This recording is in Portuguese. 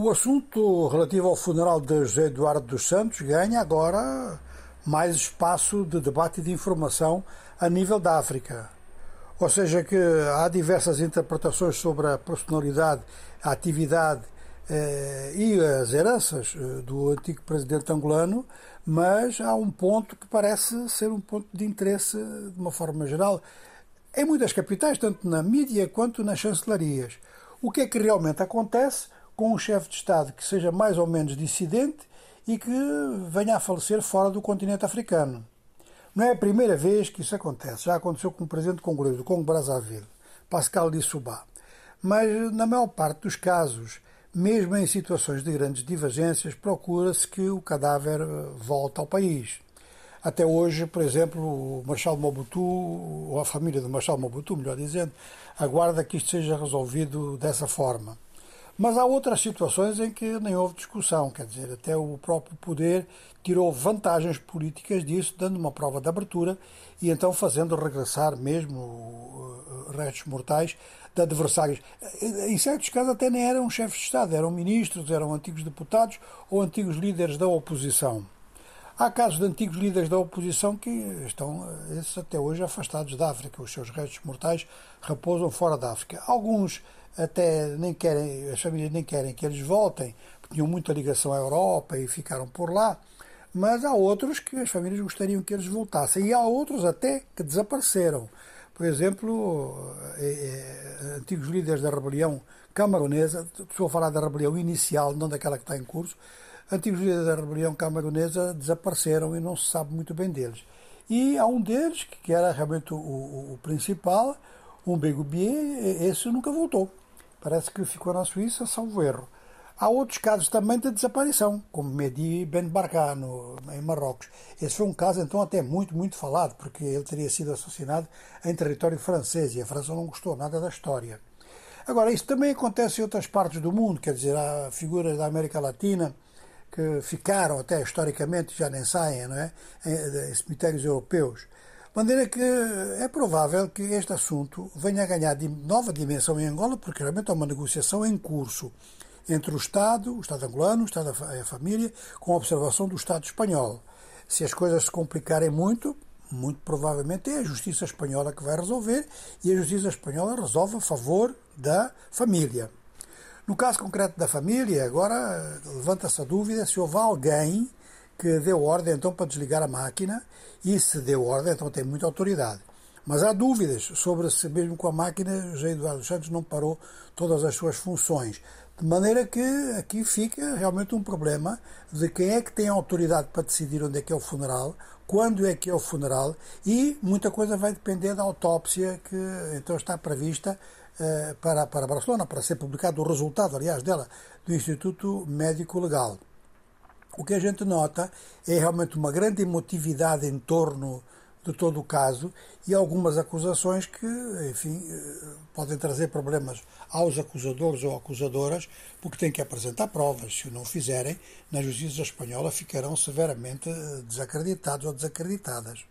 O assunto relativo ao funeral de José Eduardo dos Santos ganha agora mais espaço de debate e de informação a nível da África. Ou seja, que há diversas interpretações sobre a personalidade, a atividade eh, e as heranças eh, do antigo presidente angolano, mas há um ponto que parece ser um ponto de interesse de uma forma geral em muitas capitais, tanto na mídia quanto nas chancelarias. O que é que realmente acontece com um chefe de Estado que seja mais ou menos dissidente e que venha a falecer fora do continente africano. Não é a primeira vez que isso acontece. Já aconteceu com o presidente congolês do Congo Brazzaville, Pascal Lissouba. Mas, na maior parte dos casos, mesmo em situações de grandes divergências, procura-se que o cadáver eh, volte ao país. Até hoje, por exemplo, o Marshal Mobutu, ou a família do Marshal Mobutu, melhor dizendo, aguarda que isto seja resolvido dessa forma. Mas há outras situações em que nem houve discussão, quer dizer, até o próprio poder tirou vantagens políticas disso, dando uma prova de abertura e então fazendo regressar mesmo eh, restos mortais de adversários. Em certos casos até nem eram chefes de Estado, eram ministros, eram antigos deputados ou antigos líderes da oposição. Há casos de antigos líderes da oposição que estão, eh, esses até hoje, afastados da África. Os seus restos mortais repousam fora da África. Alguns até nem querem, as famílias nem querem que eles voltem, porque tinham muita ligação à Europa e ficaram por lá, mas há outros que as famílias gostariam que eles voltassem, e há outros até que desapareceram. Por exemplo, é, é, antigos líderes da rebelião camaronesa, estou a falar da rebelião inicial, não daquela que está em curso, antigos líderes da rebelião camaronesa desapareceram e não se sabe muito bem deles. E há um deles, que era realmente o, o, o principal, um Begubier, esse nunca voltou. Parece que ficou na Suíça, salvo erro. Há outros casos também de desaparição, como Mehdi Ben Barka, no, em Marrocos. Esse foi um caso, então, até muito, muito falado, porque ele teria sido assassinado em território francês e a França não gostou nada da história. Agora, isso também acontece em outras partes do mundo, quer dizer, há figuras da América Latina que ficaram até historicamente, já nem saem, não é? em, em cemitérios europeus. De maneira que é provável que este assunto venha a ganhar nova dimensão em Angola, porque realmente há uma negociação em curso entre o Estado, o Estado angolano, o Estado a família, com a observação do Estado espanhol. Se as coisas se complicarem muito, muito provavelmente é a justiça espanhola que vai resolver e a justiça espanhola resolve a favor da família. No caso concreto da família, agora levanta-se a dúvida se houve alguém que deu ordem então para desligar a máquina e se deu ordem então tem muita autoridade. Mas há dúvidas sobre se mesmo com a máquina José Eduardo Santos não parou todas as suas funções. De maneira que aqui fica realmente um problema de quem é que tem autoridade para decidir onde é que é o funeral, quando é que é o funeral e muita coisa vai depender da autópsia que então está prevista eh, para, para Barcelona, para ser publicado o resultado, aliás, dela, do Instituto Médico Legal. O que a gente nota é realmente uma grande emotividade em torno de todo o caso e algumas acusações que, enfim, eh, podem trazer problemas aos acusadores ou acusadoras, porque têm que apresentar provas. Se o não fizerem, na justiça espanhola ficarão severamente desacreditados ou desacreditadas.